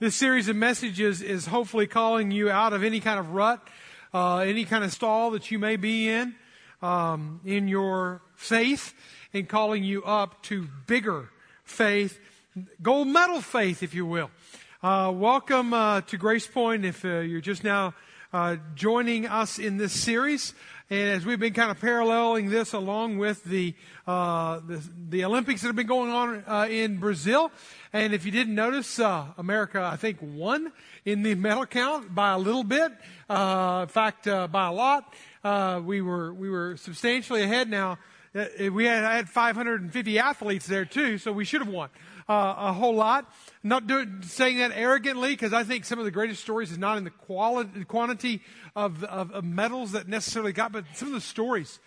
This series of messages is hopefully calling you out of any kind of rut, uh, any kind of stall that you may be in, um, in your faith, and calling you up to bigger faith, gold medal faith, if you will. Uh, welcome uh, to Grace Point. If uh, you're just now uh, joining us in this series, and as we've been kind of paralleling this along with the uh, the, the, Olympics that have been going on uh, in Brazil, and if you didn't notice, uh, America I think won in the medal count by a little bit. Uh, in fact, uh, by a lot. Uh, we were we were substantially ahead. Now we had, had 550 athletes there too, so we should have won Uh, a whole lot. Not doing, saying that arrogantly, because I think some of the greatest stories is not in the quality, quantity of, of, of medals that necessarily got, but some of the stories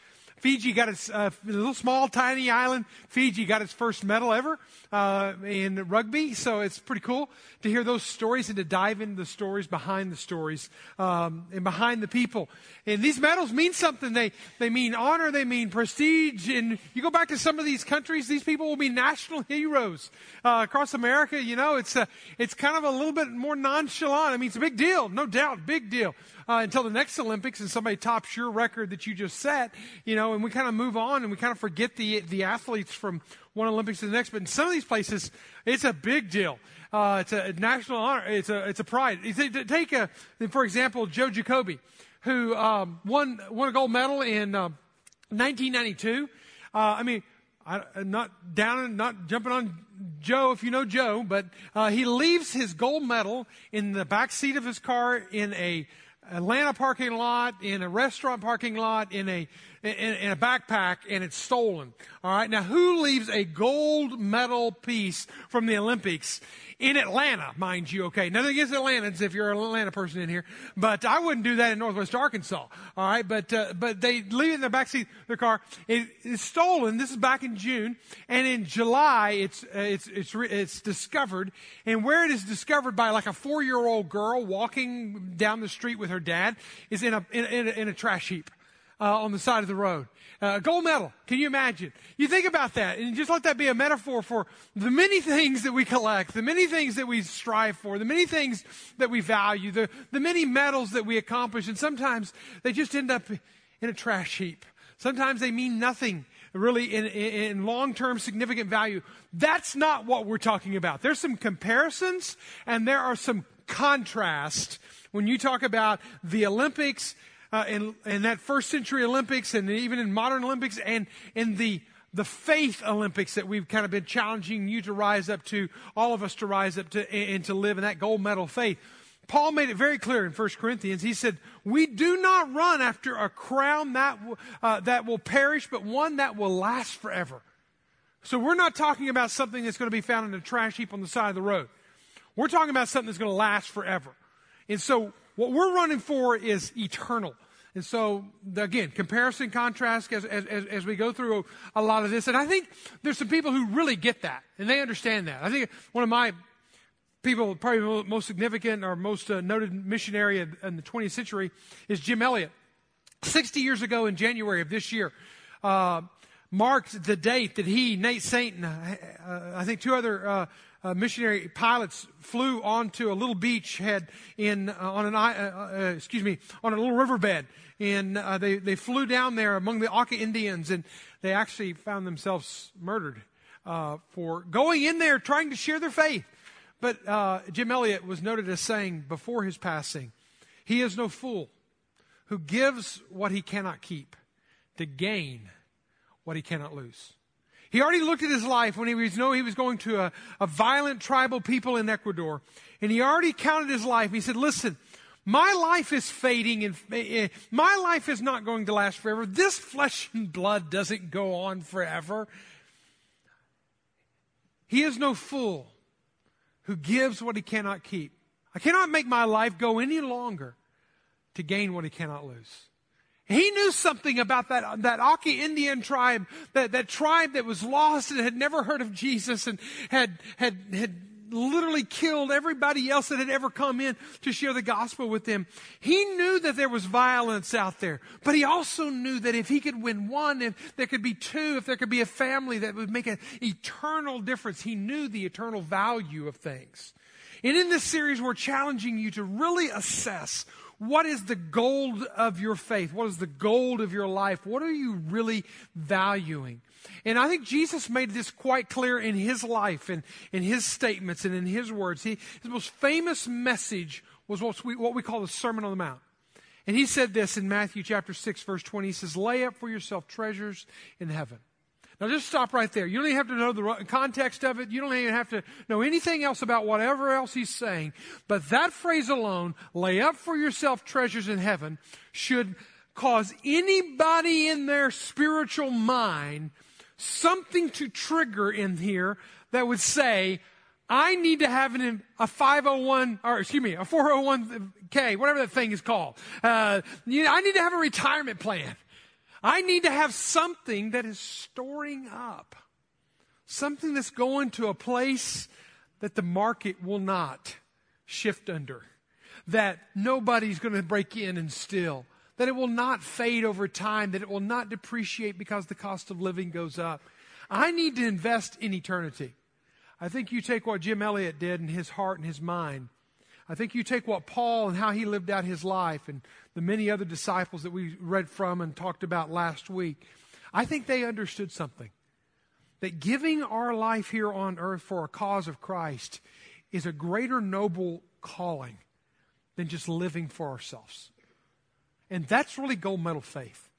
Fiji got its uh, little small tiny island. Fiji got its first medal ever uh, in rugby, so it's pretty cool to hear those stories and to dive into the stories behind the stories um, and behind the people. And these medals mean something. They they mean honor. They mean prestige. And you go back to some of these countries, these people will be national heroes uh, across America. You know, it's a, it's kind of a little bit more nonchalant. I mean, it's a big deal, no doubt, big deal uh, until the next Olympics and somebody tops your record that you just set, you know, and we kind of move on and we kind of forget the, the athletes from one Olympics to the next. But in some of these places, it's a big deal. Uh, it's a national honor. It's a, it's a pride. Take a, for example, Joe Jacoby, who um, won, won a gold medal in uh, 1992. Uh, I mean, I, am not down, not jumping on Joe if you know Joe, but uh, he leaves his gold medal in the back seat of his car in a Atlanta parking lot, in a restaurant parking lot, in a in, in, a backpack, and it's stolen. All right. Now, who leaves a gold medal piece from the Olympics in Atlanta, mind you. Okay, nothing against Atlantans if you're an Atlanta person in here, but I wouldn't do that in Northwest Arkansas. All right, but uh, but they leave it in the backseat of their car. It, it's stolen. This is back in June, and in July it's uh, it's it's it's discovered. And where it is discovered by like a four year old girl walking down the street with her dad is in a in, in, a, in a trash heap uh, on the side of the road. Uh, gold medal. Can you imagine? You think about that and just let that be a metaphor for the many things that we collect, the many things that we strive for, the many things that we value, the, the many medals that we accomplish. And sometimes they just end up in a trash heap. Sometimes they mean nothing really in, in, in long term significant value. That's not what we're talking about. There's some comparisons and there are some contrast when you talk about the Olympics uh, in, in that first century Olympics and even in modern Olympics and in the the faith Olympics that we've kind of been challenging you to rise up to, all of us to rise up to, and to live in that gold medal faith. Paul made it very clear in 1 Corinthians. He said, We do not run after a crown that, uh, that will perish, but one that will last forever. So we're not talking about something that's going to be found in a trash heap on the side of the road. We're talking about something that's going to last forever. And so what we're running for is eternal. And so, again, comparison, contrast as, as, as, we go through a lot of this. And I think there's some people who really get that and they understand that. I think one of my people, probably most significant or most uh, noted missionary in, the 20th century is Jim Elliot. 60 years ago in January of this year, uh, marked the date that he, Nate Saint, and uh, I think two other uh, uh, missionary pilots flew onto a little beach head in uh, on an uh, uh, excuse me on a little riverbed and uh, they they flew down there among the Auca Indians and they actually found themselves murdered uh, for going in there trying to share their faith. But Jim Elliot was noted as saying before his passing, "He is no fool who gives what he cannot keep to gain what he cannot lose." He already looked at his life when he was know he was going to a, a violent tribal people in Ecuador, and he already counted his life. He said, "Listen, my life is fading, and eh, my life is not going to last forever. This flesh and blood doesn't go on forever." He is no fool who gives what he cannot keep. I cannot make my life go any longer to gain what he cannot lose. He knew something about that, that Auca Indian tribe, that, that tribe that was lost and had never heard of Jesus and had, had, had literally killed everybody else that had ever come in to share the gospel with them. He knew that there was violence out there, but he also knew that if he could win one, if there could be two, if there could be a family that would make an eternal difference, he knew the eternal value of things. And in this series, we're challenging you to really assess what is the gold of your faith? What is the gold of your life? What are you really valuing? And I think Jesus made this quite clear in his life and in his statements and in his words. He, his most famous message was what we, what we call the Sermon on the Mount. And he said this in Matthew chapter 6, verse 20. He says, Lay up for yourself treasures in heaven. Now just stop right there. You don't even have to know the context of it. You don't even have to know anything else about whatever else he's saying. But that phrase alone, lay up for yourself treasures in heaven, should cause anybody in their spiritual mind something to trigger in here that would say, I need to have an, a 501, or excuse me, a 401k, whatever that thing is called. Uh, you know, I need to have a retirement plan. I need to have something that is storing up. Something that's going to a place that the market will not shift under. That nobody's going to break in and steal. That it will not fade over time. That it will not depreciate because the cost of living goes up. I need to invest in eternity. I think you take what Jim Elliot did in his heart and his mind. I think you take what Paul and how he lived out his life and the many other disciples that we read from and talked about last week. I think they understood something that giving our life here on earth for a cause of Christ is a greater noble calling than just living for ourselves. And that's really gold medal faith.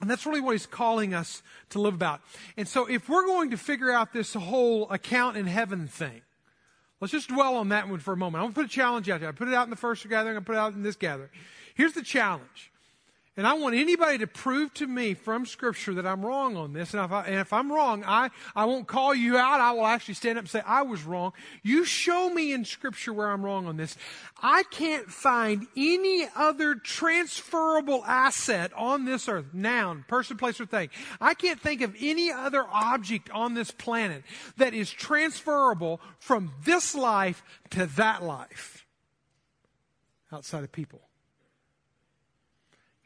And that's really what he's calling us to live about. And so if we're going to figure out this whole account in heaven thing, let's just dwell on that one for a moment. I'm going to put a challenge out there. I put it out in the first gathering. I put it out in this gathering. Here's the challenge. And I want anybody to prove to me from Scripture that I'm wrong on this. And if, I, I'm wrong, I, I won't call you out. I will actually stand up and say, I was wrong. You show me in Scripture where I'm wrong on this. I can't find any other transferable asset on this earth, noun, person, place, or thing. I can't think of any other object on this planet that is transferable from this life to that life outside of people.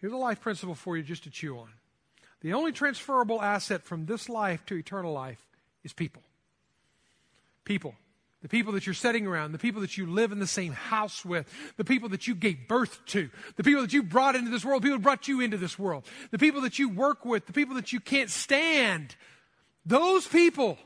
Here's a life principle for you just to chew on. The only transferable asset from this life to eternal life is people. People. The people that you're sitting around, the people that you live in the same house with, the people that you gave birth to, the people that you brought into this world, people brought you into this world, the people that you work with, the people that you can't stand. Those people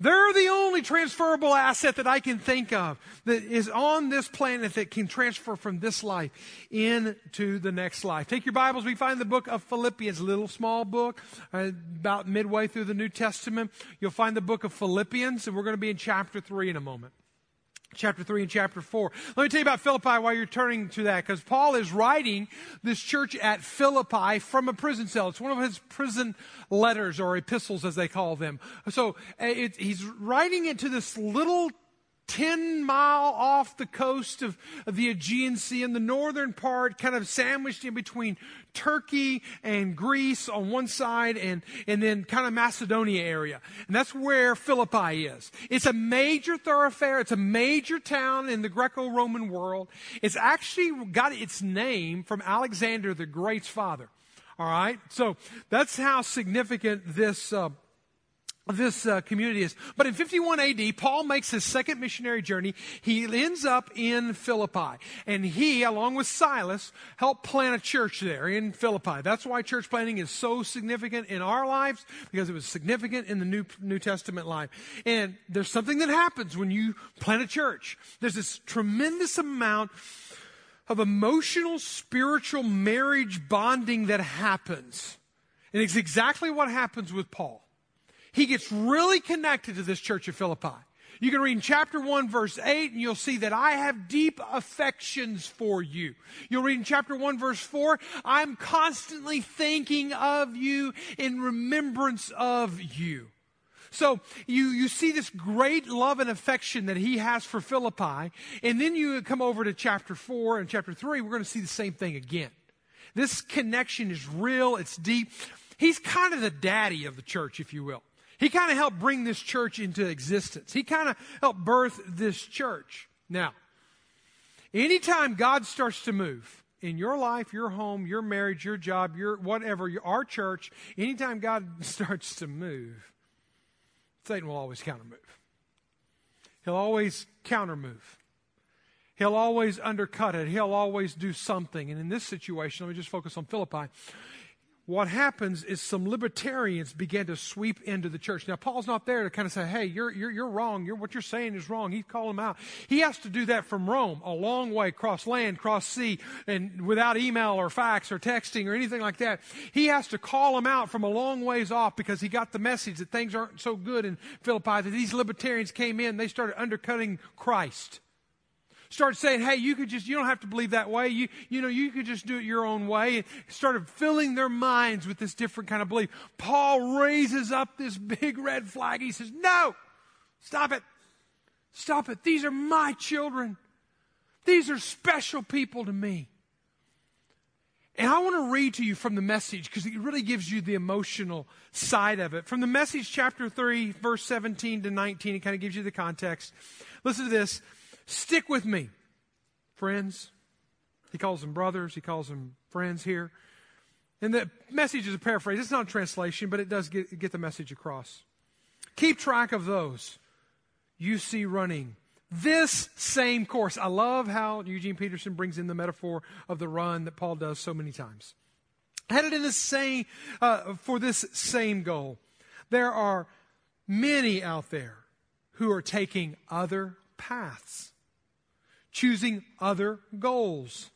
they're the only transferable asset that I can think of that is on this planet that can transfer from this life into the next life. Take your Bibles. We find the book of Philippians, little small book, uh, about midway through the New Testament. You'll find the book of Philippians, and we're going to be in chapter 3 in a moment chapter 3 and chapter 4. Let me tell you about Philippi while you're turning to that, because Paul is writing this church at Philippi from a prison cell. It's one of his prison letters or epistles, as they call them. So eh, it, he's writing it to this little 10 mile off the coast of, of, the Aegean Sea in the northern part, kind of sandwiched in between Turkey and Greece on one side and, and then kind of Macedonia area. And that's where Philippi is. It's a major thoroughfare. It's a major town in the Greco-Roman world. It's actually got its name from Alexander the Great's father. All right. So that's how significant this, uh, this uh, community is. But in 51 AD, Paul makes his second missionary journey. He ends up in Philippi. And he, along with Silas, helped plant a church there in Philippi. That's why church planting is so significant in our lives, because it was significant in the New, New Testament life. And there's something that happens when you plant a church. There's this tremendous amount of emotional, spiritual marriage bonding that happens. And it's exactly what happens with Paul he gets really connected to this church of Philippi. You can read in chapter 1, verse 8, and you'll see that I have deep affections for you. You'll read in chapter 1, verse 4, I'm constantly thinking of you in remembrance of you. So you, you see this great love and affection that he has for Philippi. And then you come over to chapter 4 and chapter 3, we're going to see the same thing again. This connection is real, it's deep. He's kind of the daddy of the church, if you will. He kind of helped bring this church into existence. He kind of helped birth this church. Now, anytime God starts to move in your life, your home, your marriage, your job, your whatever, your, our church, anytime God starts to move, Satan will always counter move. He'll always countermove. He'll always undercut it. He'll always do something. And in this situation, let me just focus on Philippi what happens is some libertarians began to sweep into the church. Now, Paul's not there to kind of say, hey, you're, you're, you're wrong. You're, what you're saying is wrong. He's calling them out. He has to do that from Rome, a long way, cross land, cross sea, and without email or fax or texting or anything like that. He has to call them out from a long ways off because he got the message that things aren't so good in Philippi, that these libertarians came in, they started undercutting Christ start saying, hey, you could just, you don't have to believe that way. You, you know, you could just do it your own way. And started filling their minds with this different kind of belief. Paul raises up this big red flag. He says, no, stop it. Stop it. These are my children. These are special people to me. And I want to read to you from the message because it really gives you the emotional side of it. From the message, chapter 3, verse 17 to 19, it kind of gives you the context. Listen to this. Stick with me, friends. He calls them brothers, he calls them friends here. And the message is a paraphrase. It's not a translation, but it does get, get the message across. Keep track of those you see running this same course. I love how Eugene Peterson brings in the metaphor of the run that Paul does so many times. Headed in the same, uh, for this same goal. There are many out there who are taking other paths choosing other goals,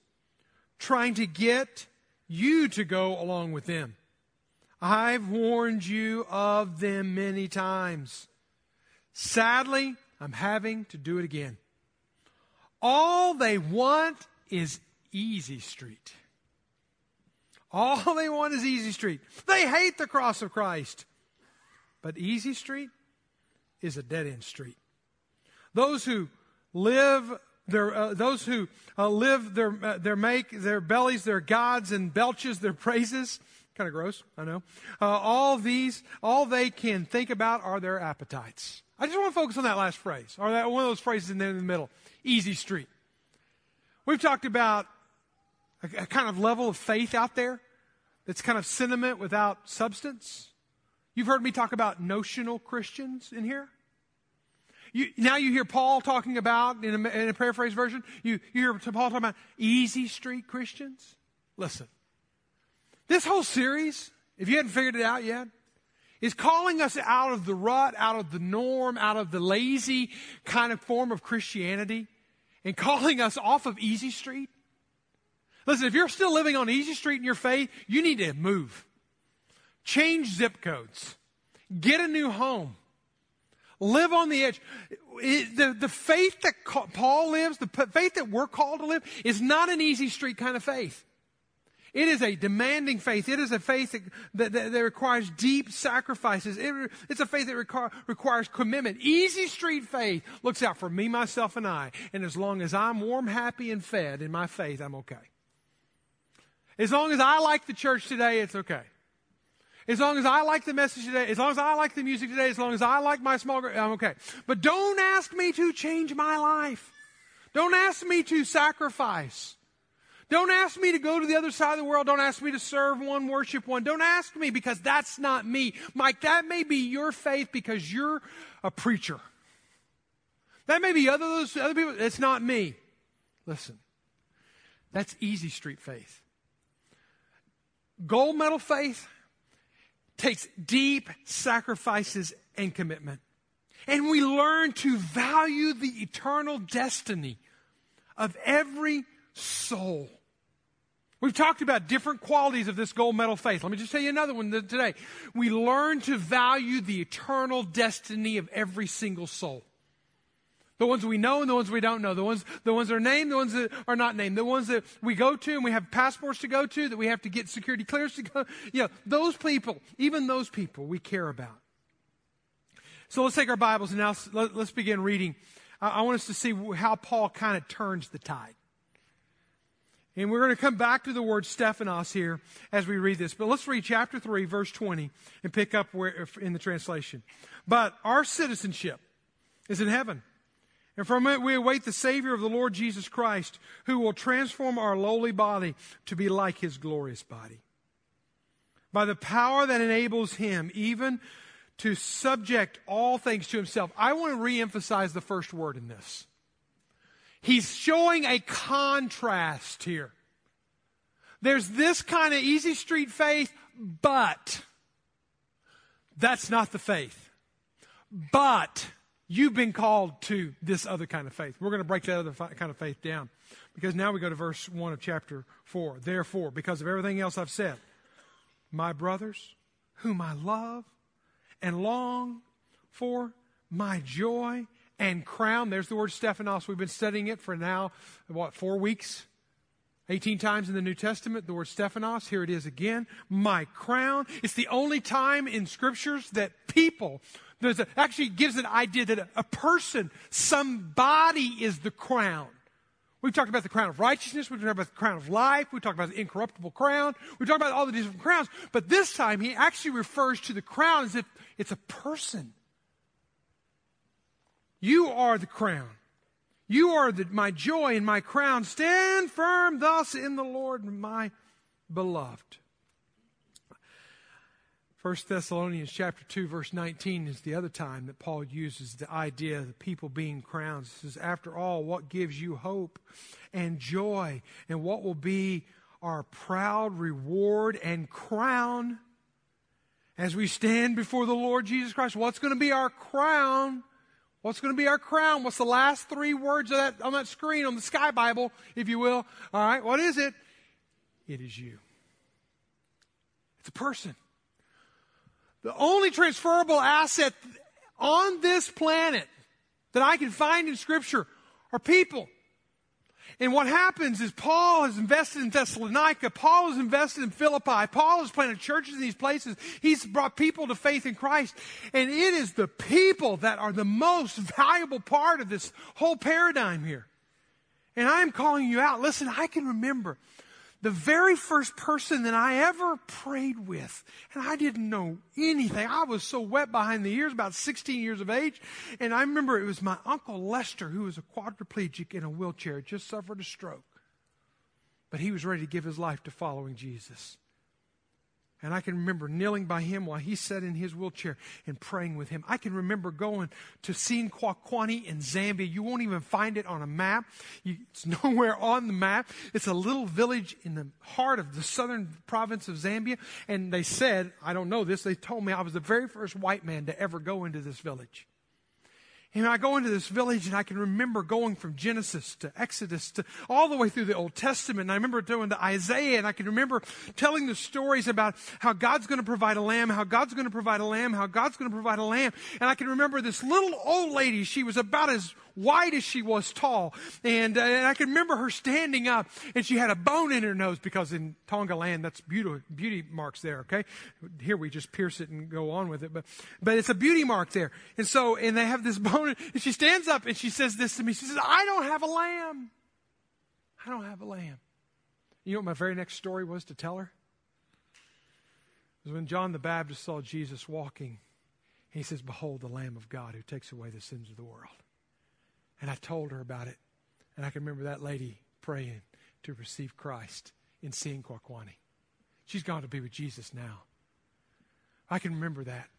trying to get you to go along with them. I've warned you of them many times. Sadly, I'm having to do it again. All they want is easy street. All they want is easy street. They hate the cross of Christ. But easy street is a dead end street. Those who live their, uh, those who uh, live their, uh, their make, their bellies, their gods, and belches their praises. Kind of gross, I know. Uh, all these, all they can think about are their appetites. I just want to focus on that last phrase, or that one of those phrases in there in the middle. Easy street. We've talked about a, a kind of level of faith out there that's kind of sentiment without substance. You've heard me talk about notional Christians in here. You, now you hear Paul talking about, in a, in a paraphrase version, you, you hear Paul talking about easy street Christians. Listen, this whole series, if you hadn't figured it out yet, is calling us out of the rut, out of the norm, out of the lazy kind of form of Christianity, and calling us off of Easy Street. Listen, if you're still living on Easy Street in your faith, you need to move. Change zip codes. Get a new home. Live on the edge. The, the faith that Paul lives, the faith that we're called to live, is not an easy street kind of faith. It is a demanding faith. It is a faith that, that, that, that requires deep sacrifices. It, it's a faith that require, requires commitment. Easy street faith looks out for me, myself, and I. And as long as I'm warm, happy, and fed in my faith, I'm okay. As long as I like the church today, it's okay. As long as I like the message today, as long as I like the music today, as long as I like my small group, I'm okay. But don't ask me to change my life. Don't ask me to sacrifice. Don't ask me to go to the other side of the world. Don't ask me to serve one, worship one. Don't ask me because that's not me. Mike, that may be your faith because you're a preacher. That may be other, those other people. It's not me. Listen, that's easy street faith. Gold medal faith, takes deep sacrifices and commitment. And we learn to value the eternal destiny of every soul. We've talked about different qualities of this gold medal faith. Let me just tell you another one today. We learn to value the eternal destiny of every single soul. The ones we know and the ones we don't know. The ones, the ones that are named, the ones that are not named. The ones that we go to and we have passports to go to, that we have to get security clearance to go. Know, those people, even those people we care about. So let's take our Bibles and now let's begin reading. I want us to see how Paul kind of turns the tide. And we're going to come back to the word Stephanos here as we read this. But let's read chapter 3, verse 20, and pick up where, in the translation. But our citizenship is in heaven and from it we await the Savior of the Lord Jesus Christ, who will transform our lowly body to be like his glorious body. By the power that enables him even to subject all things to himself. I want to reemphasize the first word in this. He's showing a contrast here. There's this kind of easy street faith, but that's not the faith. But you've been called to this other kind of faith. We're going to break that other kind of faith down because now we go to verse 1 of chapter 4. Therefore, because of everything else I've said, my brothers, whom I love and long for, my joy and crown. There's the word Stephanos. We've been studying it for now, what, four weeks? 18 times in the New Testament, the word Stephanos. Here it is again. My crown. It's the only time in scriptures that people, there's a, actually gives an idea that a, a person, somebody is the crown. We've talked about the crown of righteousness. We've talked about the crown of life. We've talked about the incorruptible crown. We've talked about all the different crowns. But this time, he actually refers to the crown as if it's a person. You are the crown. You are the, my joy and my crown. Stand firm thus in the Lord, my beloved. 1 Thessalonians chapter 2 verse 19 is the other time that Paul uses the idea of the people being crowned. He says, after all, what gives you hope and joy and what will be our proud reward and crown as we stand before the Lord Jesus Christ? What's going to be our crown? What's going to be our crown? What's the last three words of that, on that screen, on the Sky Bible, if you will? All right, what is it? It is you. It's a person. The only transferable asset on this planet that I can find in Scripture are people. And what happens is Paul has invested in Thessalonica. Paul has invested in Philippi. Paul has planted churches in these places. He's brought people to faith in Christ. And it is the people that are the most valuable part of this whole paradigm here. And I am calling you out. Listen, I can remember the very first person that I ever prayed with, and I didn't know anything. I was so wet behind the ears, about 16 years of age. And I remember it was my Uncle Lester, who was a quadriplegic in a wheelchair, just suffered a stroke. But he was ready to give his life to following Jesus. And I can remember kneeling by him while he sat in his wheelchair and praying with him. I can remember going to Seanquaquani in Zambia. You won't even find it on a map. You, it's nowhere on the map. It's a little village in the heart of the southern province of Zambia. And they said, I don't know this, they told me I was the very first white man to ever go into this village. And I go into this village and I can remember going from Genesis to Exodus to all the way through the Old Testament. And I remember going to Isaiah and I can remember telling the stories about how God's going to provide a lamb, how God's going to provide a lamb, how God's going to provide a lamb. And I can remember this little old lady. She was about as wide as she was tall. And, uh, and I can remember her standing up and she had a bone in her nose because in Tonga land, that's beauty, beauty marks there, okay? Here we just pierce it and go on with it, but, but it's a beauty mark there. And so, and they have this bone and she stands up and she says this to me. She says, I don't have a lamb. I don't have a lamb. You know what my very next story was to tell her? It was when John the Baptist saw Jesus walking. He says, Behold the Lamb of God who takes away the sins of the world. And I told her about it. And I can remember that lady praying to receive Christ in Seanquaquani. She's gone to be with Jesus now. I can remember that.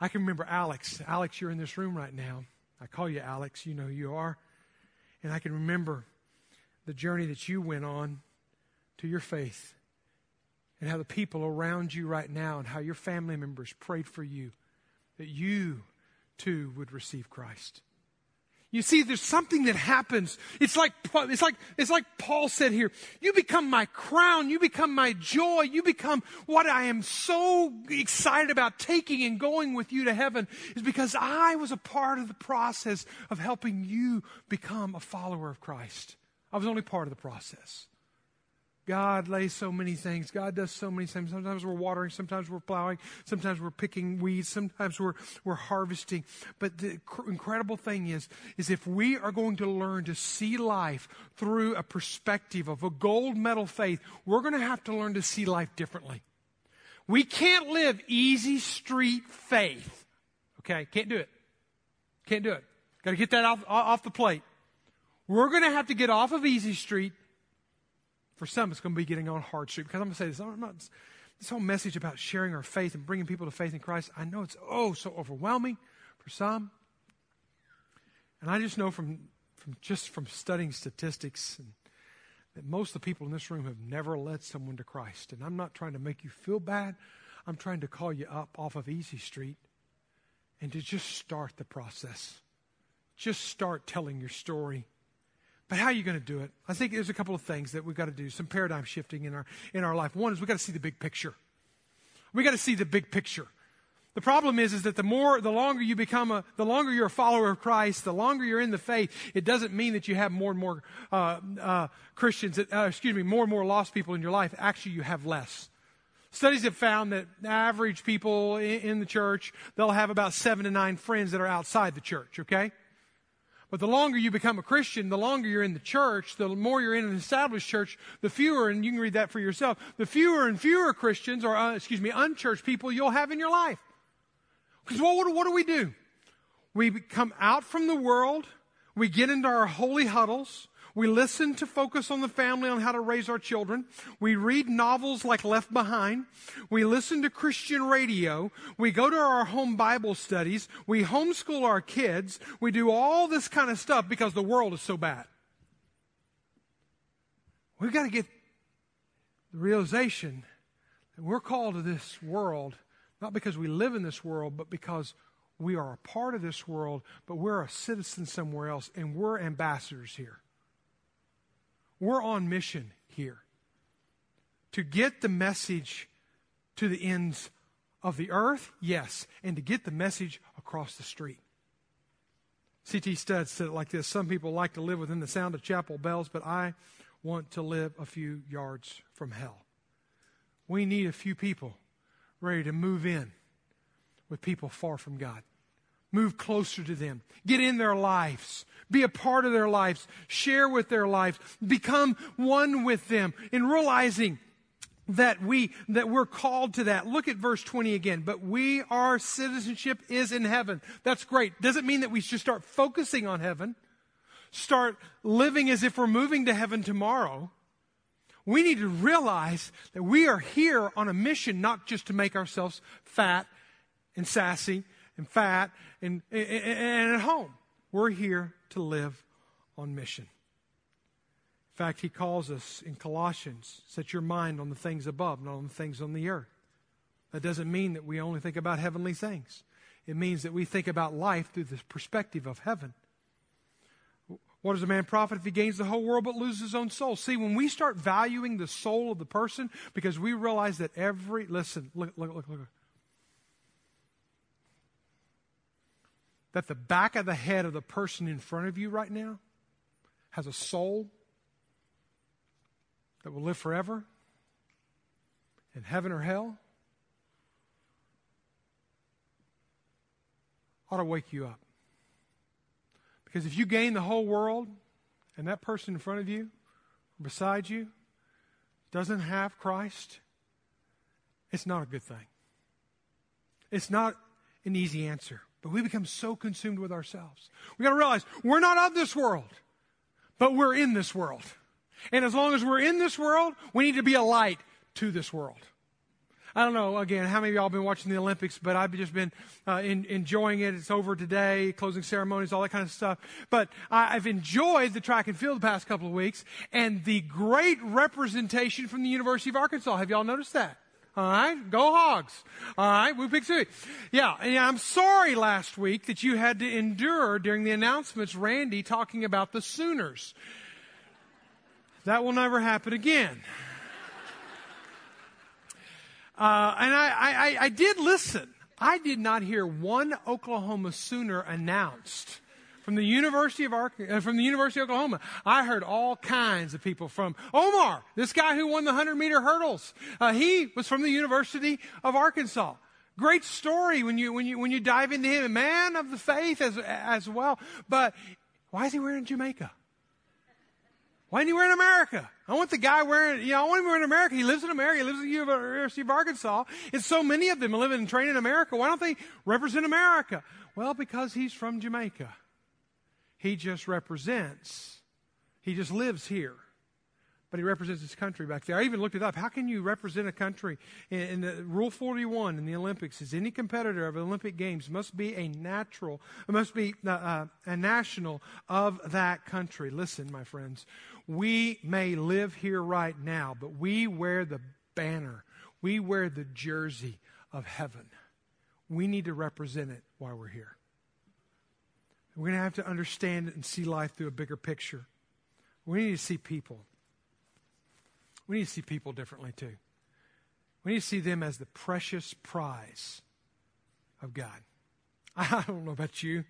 I can remember Alex. Alex, you're in this room right now. I call you Alex. You know who you are. And I can remember the journey that you went on to your faith and how the people around you right now and how your family members prayed for you that you too would receive Christ. You see, there's something that happens. It's like, it's like, it's like Paul said here. You become my crown. You become my joy. You become what I am so excited about taking and going with you to heaven is because I was a part of the process of helping you become a follower of Christ. I was only part of the process. God lays so many things. God does so many things. Sometimes we're watering, sometimes we're plowing, sometimes we're picking weeds, sometimes we're, we're harvesting. But the cr- incredible thing is, is if we are going to learn to see life through a perspective of a gold medal faith, we're going to have to learn to see life differently. We can't live easy street faith. Okay? Can't do it. Can't do it. Got to get that off, off the plate. We're going to have to get off of easy street for some, it's going to be getting on hard street because I'm going to say this. I'm not, this whole message about sharing our faith and bringing people to faith in Christ, I know it's oh so overwhelming for some. And I just know from, from just from studying statistics and that most of the people in this room have never led someone to Christ. And I'm not trying to make you feel bad. I'm trying to call you up off of Easy Street and to just start the process. Just start telling your story. But how are you going to do it? I think there's a couple of things that we've got to do, some paradigm shifting in our, in our life. One is we've got to see the big picture. We've got to see the big picture. The problem is, is that the more, the longer you become a, the longer you're a follower of Christ, the longer you're in the faith, it doesn't mean that you have more and more uh, uh, Christians, that, uh, excuse me, more and more lost people in your life. Actually, you have less. Studies have found that average people in, in the church, they'll have about seven to nine friends that are outside the church, okay? But the longer you become a Christian, the longer you're in the church, the more you're in an established church, the fewer, and you can read that for yourself, the fewer and fewer Christians, or uh, excuse me, unchurched people you'll have in your life. Because what, what, what do we do? We come out from the world, we get into our holy huddles, we listen to focus on the family on how to raise our children. We read novels like Left Behind. We listen to Christian radio. We go to our home Bible studies. We homeschool our kids. We do all this kind of stuff because the world is so bad. We've got to get the realization that we're called to this world not because we live in this world, but because we are a part of this world, but we're a citizen somewhere else, and we're ambassadors here. We're on mission here to get the message to the ends of the earth, yes, and to get the message across the street. C.T. Studd said it like this Some people like to live within the sound of chapel bells, but I want to live a few yards from hell. We need a few people ready to move in with people far from God. Move closer to them. Get in their lives. Be a part of their lives. Share with their lives. Become one with them in realizing that we that we're called to that. Look at verse 20 again. But we our citizenship is in heaven. That's great. Doesn't mean that we should start focusing on heaven. Start living as if we're moving to heaven tomorrow. We need to realize that we are here on a mission not just to make ourselves fat and sassy and fat and, and, and at home. We're here to live on mission. In fact, he calls us in Colossians, set your mind on the things above, not on the things on the earth. That doesn't mean that we only think about heavenly things. It means that we think about life through the perspective of heaven. What does a man profit if he gains the whole world but loses his own soul? See, when we start valuing the soul of the person, because we realize that every, listen, look, look, look, look. That the back of the head of the person in front of you right now has a soul that will live forever in heaven or hell ought to wake you up. Because if you gain the whole world and that person in front of you, beside you, doesn't have Christ, it's not a good thing. It's not an easy answer. But we become so consumed with ourselves. We got to realize we're not of this world, but we're in this world. And as long as we're in this world, we need to be a light to this world. I don't know, again, how many of y'all been watching the Olympics, but I've just been uh, in, enjoying it. It's over today, closing ceremonies, all that kind of stuff. But I, I've enjoyed the track and field the past couple of weeks and the great representation from the University of Arkansas. Have y'all noticed that? All right, go hogs. All right, we pick two. Yeah, I'm sorry last week that you had to endure during the announcements Randy talking about the Sooners. That will never happen again. Uh, and I, I, I did listen. I did not hear one Oklahoma Sooner announced from the University of Ar- uh, from the University of Oklahoma. I heard all kinds of people from Omar, this guy who won the 100 meter hurdles. Uh, he was from the University of Arkansas. Great story when you when you when you dive into him, a man of the faith as as well. But why is he wearing Jamaica? Why isn't he wearing America? I want the guy wearing, you know, I want him wearing America. He lives in America. He lives at the University of Arkansas. And so many of them live and train in America. Why don't they represent America? Well, because he's from Jamaica. He just represents, he just lives here. but he represents his country back there. I even looked it up. How can you represent a country in, in the Rule 41 in the Olympics? Is any competitor of the Olympic Games must be a natural, must be uh, uh, a national of that country. Listen, my friends, we may live here right now, but we wear the banner, we wear the jersey of heaven. We need to represent it while we're here. We're going to have to understand and see life through a bigger picture. We need to see people. We need to see people differently too. We need to see them as the precious prize of God. I don't know about you,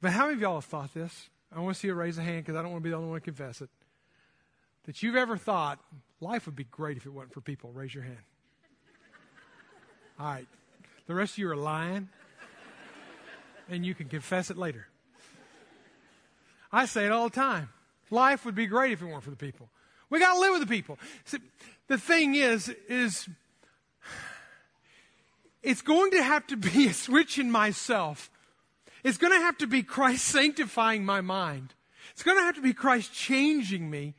but how many of y'all have thought this? I want to see you raise a hand because I don't want to be the only one to confess it. That you've ever thought life would be great if it wasn't for people. Raise your hand. All right. The rest of you are lying, and you can confess it later. I say it all the time. Life would be great if it weren't for the people. We got to live with the people. See, the thing is, is it's going to have to be a switch in myself. It's going to have to be Christ sanctifying my mind. It's going to have to be Christ changing me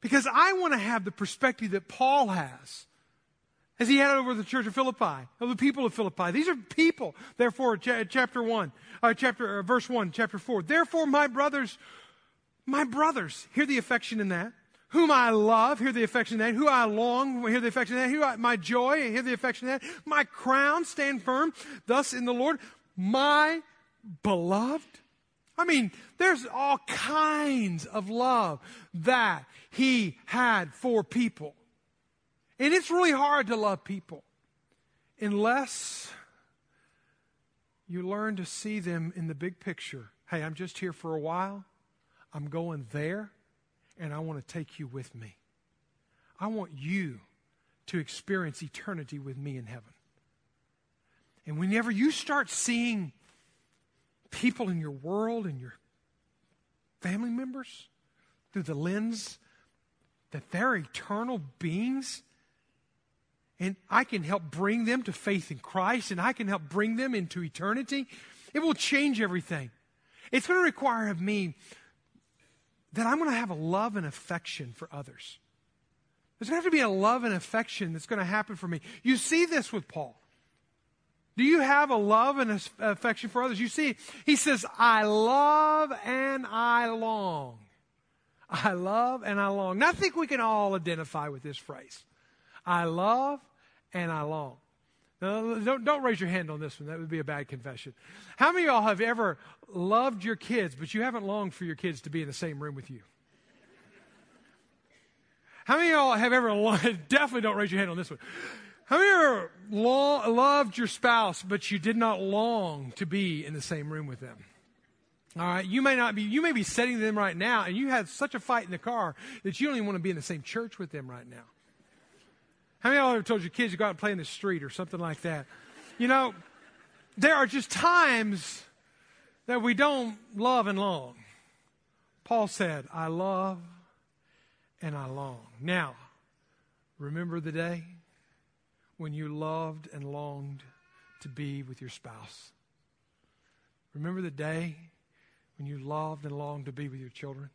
because I want to have the perspective that Paul has as he had over the church of Philippi, of the people of Philippi. These are people. Therefore, chapter 1, uh, chapter, uh, verse 1, chapter 4. Therefore, my brothers, my brothers, hear the affection in that. Whom I love, hear the affection in that. Who I long, hear the affection in that. Who I, my joy, hear the affection in that. My crown, stand firm, thus in the Lord. My beloved. I mean, there's all kinds of love that he had for people. And it's really hard to love people unless you learn to see them in the big picture. Hey, I'm just here for a while. I'm going there, and I want to take you with me. I want you to experience eternity with me in heaven. And whenever you start seeing people in your world and your family members through the lens that they're eternal beings, and I can help bring them to faith in Christ, and I can help bring them into eternity, it will change everything. It's going to require of me that I'm going to have a love and affection for others. There's going to have to be a love and affection that's going to happen for me. You see this with Paul. Do you have a love and affection for others? You see, he says, I love and I long. I love and I long. Now, I think we can all identify with this phrase. I love and I long. Now, don't, don't raise your hand on this one. That would be a bad confession. How many of y'all have ever loved your kids, but you haven't longed for your kids to be in the same room with you? How many of y'all have ever, definitely don't raise your hand on this one. How many ever loved your spouse, but you did not long to be in the same room with them? All right, you may not be, you may be setting them right now, and you had such a fight in the car that you don't even want to be in the same church with them right now. How many of y'all ever told your kids to go out and play in the street or something like that? You know, there are just times that we don't love and long. Paul said, I love and I long. Now, remember the day when you loved and longed to be with your spouse? Remember the day when you loved and longed to be with your children?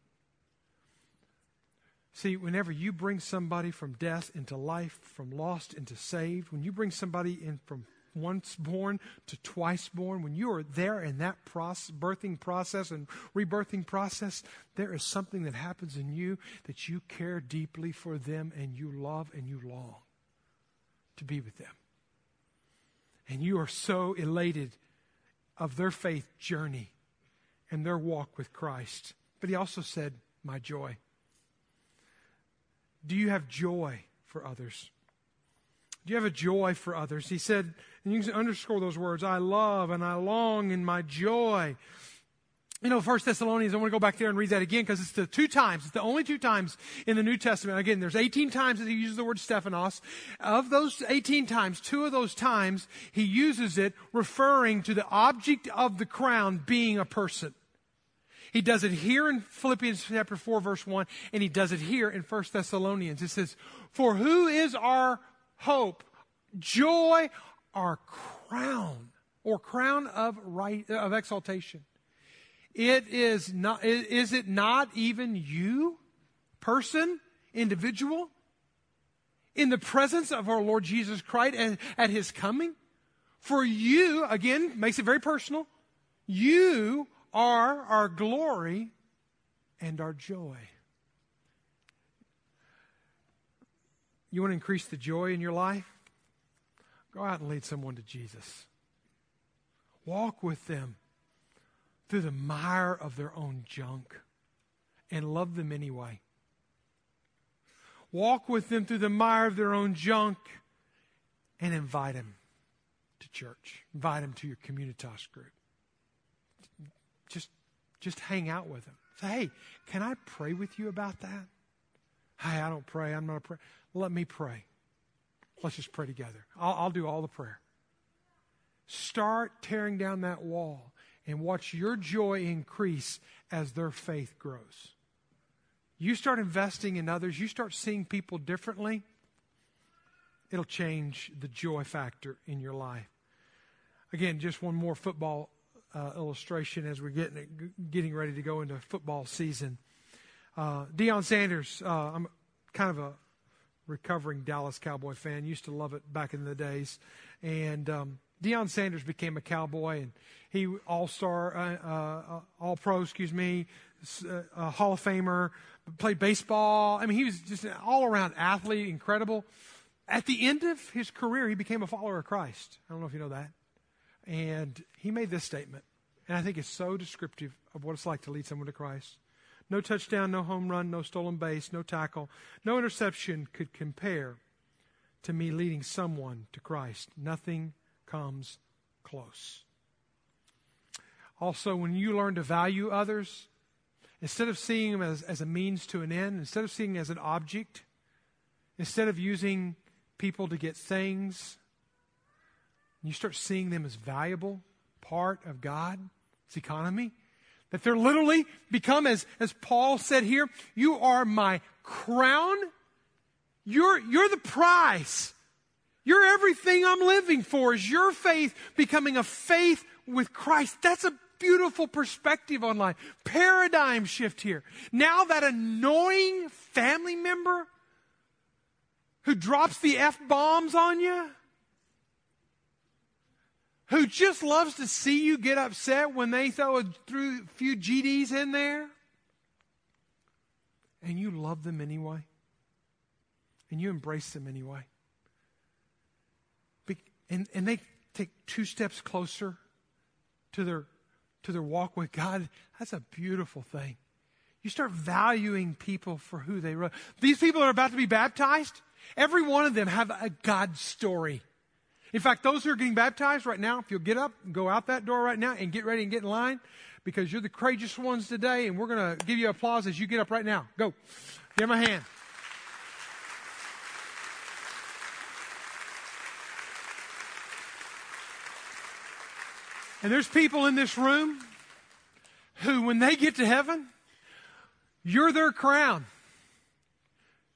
See, whenever you bring somebody from death into life, from lost into saved, when you bring somebody in from once born to twice born, when you are there in that process, birthing process and rebirthing process, there is something that happens in you that you care deeply for them and you love and you long to be with them. And you are so elated of their faith journey and their walk with Christ. But he also said, My joy. Do you have joy for others? Do you have a joy for others? He said, and you can underscore those words I love and I long in my joy. You know, First Thessalonians, I want to go back there and read that again because it's the two times, it's the only two times in the New Testament. Again, there's 18 times that he uses the word Stephanos. Of those 18 times, two of those times, he uses it referring to the object of the crown being a person. He does it here in Philippians chapter 4 verse 1 and he does it here in 1 Thessalonians. It says, "For who is our hope, joy, our crown or crown of right of exaltation?" It is not, is it not even you, person, individual, in the presence of our Lord Jesus Christ at, at his coming? For you, again, makes it very personal. You are our glory and our joy. You want to increase the joy in your life? Go out and lead someone to Jesus. Walk with them through the mire of their own junk and love them anyway. Walk with them through the mire of their own junk and invite them to church. Invite them to your communitas group. Just, hang out with them. Say, hey, can I pray with you about that? Hey, I don't pray. I'm not a prayer. Let me pray. Let's just pray together. I'll, I'll do all the prayer. Start tearing down that wall and watch your joy increase as their faith grows. You start investing in others, you start seeing people differently, it'll change the joy factor in your life. Again, just one more football uh, illustration as we're getting, getting ready to go into football season. Uh, Deion Sanders, uh, I'm kind of a recovering Dallas Cowboy fan. Used to love it back in the days. And um, Deion Sanders became a Cowboy, and he All Star, uh, uh, All Pro, excuse me, uh, Hall of Famer, played baseball. I mean, he was just an all around athlete, incredible. At the end of his career, he became a follower of Christ. I don't know if you know that. And he made this statement, and I think it's so descriptive of what it's like to lead someone to Christ. No touchdown, no home run, no stolen base, no tackle, no interception could compare to me leading someone to Christ. Nothing comes close. Also, when you learn to value others, instead of seeing them as, as a means to an end, instead of seeing them as an object, instead of using people to get things, you start seeing them as valuable part of God's economy. That they're literally become, as, as Paul said here, you are my crown. You're, you're the prize. You're everything I'm living for is your faith becoming a faith with Christ. That's a beautiful perspective on life. Paradigm shift here. Now that annoying family member who drops the F bombs on you, who just loves to see you get upset when they throw a, few GDs in there, and you love them anyway, and you embrace them anyway. And, and they take two steps closer to their, to their walk with God. That's a beautiful thing. You start valuing people for who they are. These people are about to be baptized, every one of them have a God story. In fact, those who are getting baptized right now, if you'll get up and go out that door right now and get ready and get in line, because you're the courageous ones today, and we're going to give you applause as you get up right now. Go. Give them a hand. And there's people in this room who, when they get to heaven, you're their crown.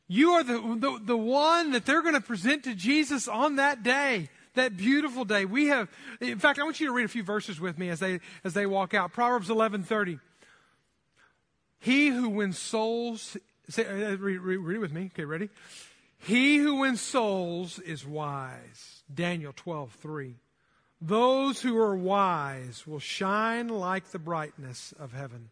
You are the, the, the one that they're going to present to Jesus on that day that beautiful day. We have, in fact, I want you to read a few verses with me as they, as they walk out. Proverbs 11:30. He who wins souls, say, uh, read, read, read it with me. Okay, ready? He who wins souls is wise. Daniel 12:3. Those who are wise will shine like the brightness of heaven,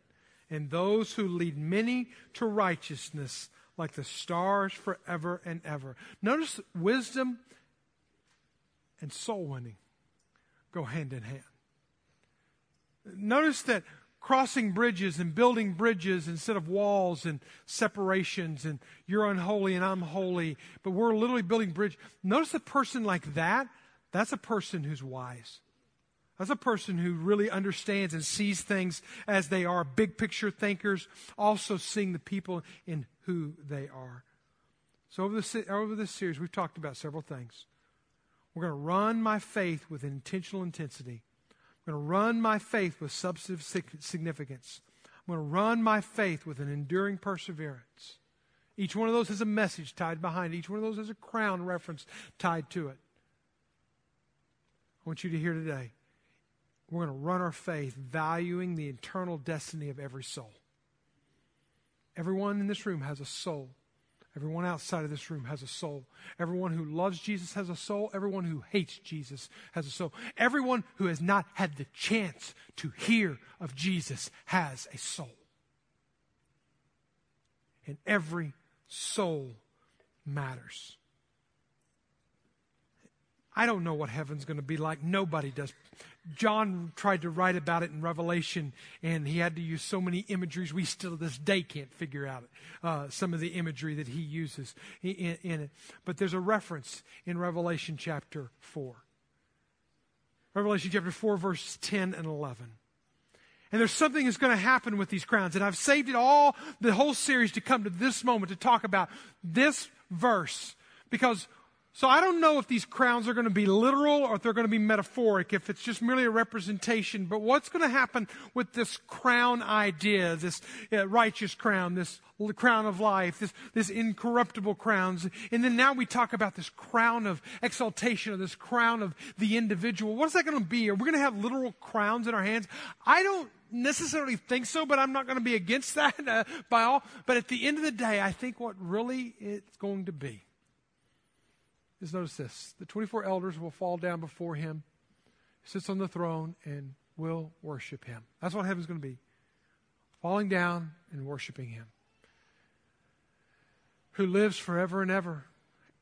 and those who lead many to righteousness like the stars forever and ever. Notice wisdom and soul winning go hand in hand. Notice that crossing bridges and building bridges instead of walls and separations and you're unholy and I'm holy, but we're literally building bridge. Notice a person like that, that's a person who's wise. That's a person who really understands and sees things as they are, big picture thinkers, also seeing the people in who they are. So over this, over this series, we've talked about several things. We're going to run my faith with intentional intensity. I'm going to run my faith with substantive significance. I'm going to run my faith with an enduring perseverance. Each one of those has a message tied behind it. Each one of those has a crown reference tied to it. I want you to hear today we're going to run our faith valuing the eternal destiny of every soul. Everyone in this room has a soul. Everyone outside of this room has a soul. Everyone who loves Jesus has a soul. Everyone who hates Jesus has a soul. Everyone who has not had the chance to hear of Jesus has a soul. And every soul matters. I don't know what heaven's going to be like. Nobody does. John tried to write about it in Revelation, and he had to use so many imageries. We still to this day can't figure out uh, some of the imagery that he uses in, in it. But there's a reference in Revelation chapter 4. Revelation chapter 4, verses 10 and 11. And there's something that's going to happen with these crowns. And I've saved it all, the whole series, to come to this moment to talk about this verse. Because so I don't know if these crowns are going to be literal or if they're going to be metaphoric, if it's just merely a representation. But what's going to happen with this crown idea, this uh, righteous crown, this crown of life, this, this incorruptible crowns. And then now we talk about this crown of exaltation or this crown of the individual. What is that going to be? Are we going to have literal crowns in our hands? I don't necessarily think so, but I'm not going to be against that uh, by all. But at the end of the day, I think what really it's going to be is notice this the 24 elders will fall down before him, sits on the throne, and will worship him. That's what heaven's going to be falling down and worshiping him. Who lives forever and ever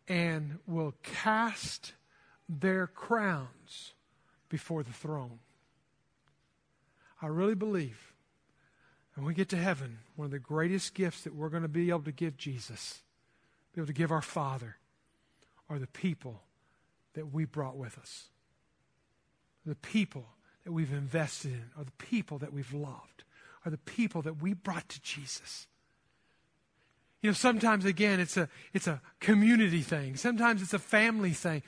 and will cast their crowns before the throne. I really believe when we get to heaven, one of the greatest gifts that we're going to be able to give Jesus, be able to give our Father, are the people that we brought with us. The people that we've invested in, are the people that we've loved, are the people that we brought to Jesus. You know, sometimes again, it's a, it's a community thing. Sometimes it's a family thing.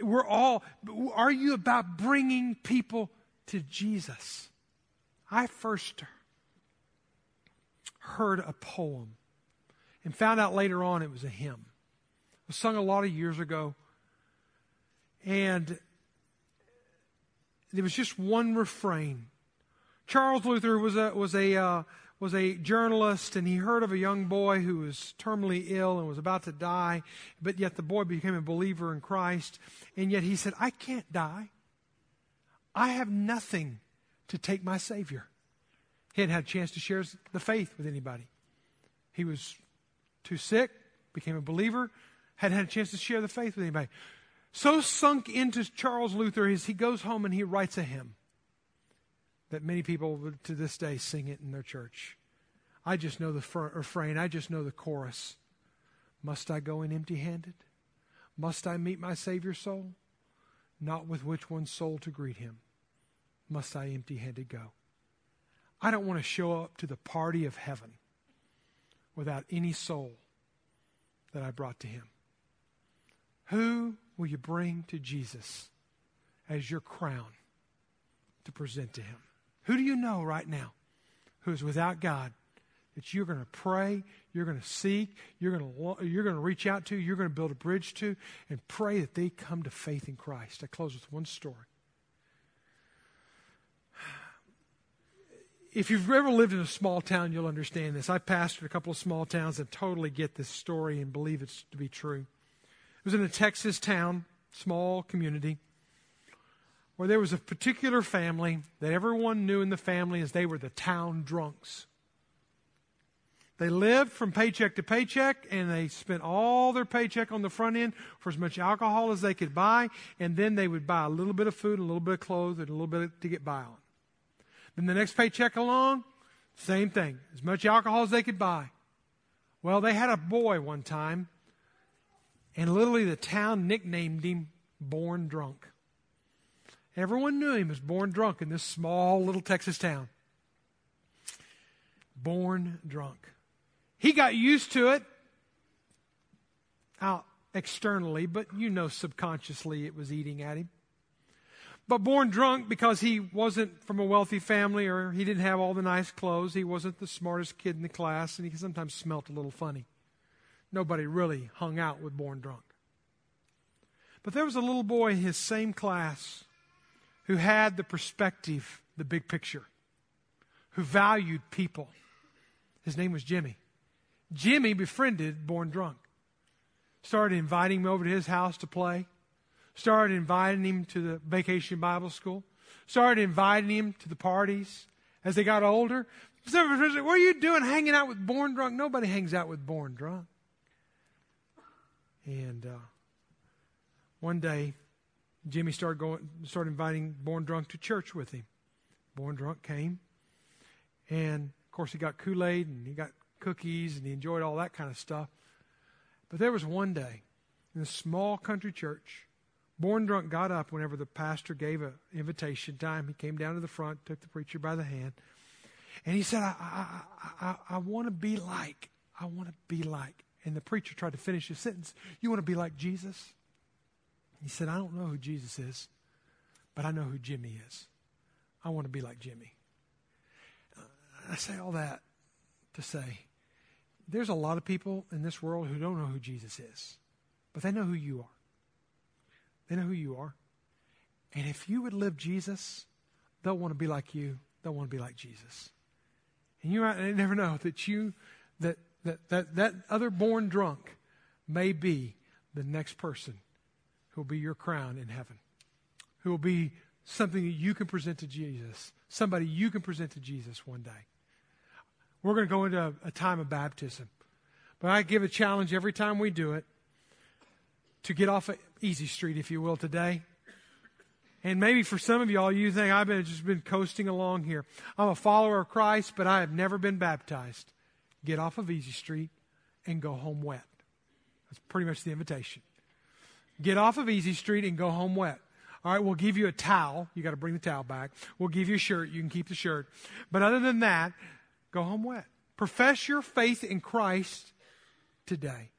We're all, are you about bringing people to Jesus? I first heard a poem and found out later on it was a hymn was sung a lot of years ago. And there was just one refrain. Charles Luther was a, was a, uh, was a journalist and he heard of a young boy who was terminally ill and was about to die, but yet the boy became a believer in Christ. And yet he said, I can't die. I have nothing to take my Savior. He hadn't had a chance to share the faith with anybody. He was too sick, became a believer, hadn't had a chance to share the faith with anybody. So sunk into Charles Luther is he goes home and he writes a hymn that many people to this day sing it in their church. I just know the refrain, I just know the chorus. Must I go in empty handed? Must I meet my Savior's soul? Not with which one soul to greet him. Must I empty handed go? I don't want to show up to the party of heaven without any soul that I brought to him. Who will you bring to Jesus as your crown to present to him? Who do you know right now who is without God that you're going to pray, you're going to seek, you're going to, you're going to reach out to, you're going to build a bridge to, and pray that they come to faith in Christ? I close with one story. If you've ever lived in a small town, you'll understand this. I pastored a couple of small towns and totally get this story and believe it's to be true was in a Texas town, small community, where there was a particular family that everyone knew in the family as they were the town drunks. They lived from paycheck to paycheck and they spent all their paycheck on the front end for as much alcohol as they could buy, and then they would buy a little bit of food, a little bit of clothes, and a little bit to get by on. Then the next paycheck along, same thing, as much alcohol as they could buy. Well, they had a boy one time and literally, the town nicknamed him Born Drunk. Everyone knew him as Born Drunk in this small little Texas town. Born Drunk. He got used to it out externally, but you know subconsciously it was eating at him. But born drunk because he wasn't from a wealthy family or he didn't have all the nice clothes. He wasn't the smartest kid in the class and he sometimes smelt a little funny nobody really hung out with born drunk. But there was a little boy in his same class who had the perspective, the big picture, who valued people. His name was Jimmy. Jimmy befriended Born Drunk. Started inviting him over to his house to play. Started inviting him to the vacation Bible school. Started inviting him to the parties. As they got older, what are you doing hanging out with Born Drunk? Nobody hangs out with Born Drunk. And uh, one day, Jimmy started going, started inviting Born Drunk to church with him. Born Drunk came, and of course he got Kool Aid and he got cookies and he enjoyed all that kind of stuff. But there was one day in a small country church, Born Drunk got up whenever the pastor gave an invitation time. He came down to the front, took the preacher by the hand, and he said, I, I, I, I want to be like, I want to be like. And the preacher tried to finish his sentence. You want to be like Jesus? He said, I don't know who Jesus is, but I know who Jimmy is. I want to be like Jimmy. I say all that to say there's a lot of people in this world who don't know who Jesus is, but they know who you are. They know who you are. And if you would live Jesus, they'll want to be like you. They'll want to be like Jesus. And you might never know that you that that, that, that other born drunk may be the next person who will be your crown in heaven, who will be something that you can present to Jesus, somebody you can present to Jesus one day. We're going to go into a, a time of baptism. But I give a challenge every time we do it to get off of Easy Street, if you will, today. And maybe for some of y'all, you think I've been, just been coasting along here. I'm a follower of Christ, but I have never been baptized get off of Easy Street and go home wet. That's pretty much the invitation. Get off of Easy Street and go home wet. All right, we'll give you a towel. You got to bring the towel back. We'll give you a shirt. You can keep the shirt. But other than that, go home wet. Profess your faith in Christ today.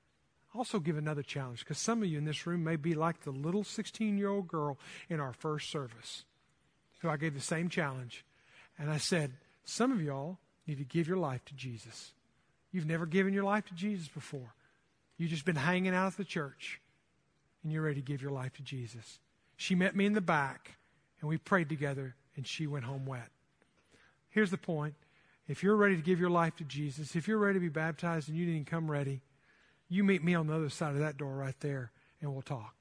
Also, give another challenge because some of you in this room may be like the little 16 year old girl in our first service who I gave the same challenge. And I said, Some of y'all need to give your life to Jesus. You've never given your life to Jesus before. You've just been hanging out at the church and you're ready to give your life to Jesus. She met me in the back and we prayed together and she went home wet. Here's the point. If you're ready to give your life to Jesus, if you're ready to be baptized and you didn't come ready, you meet me on the other side of that door right there and we'll talk.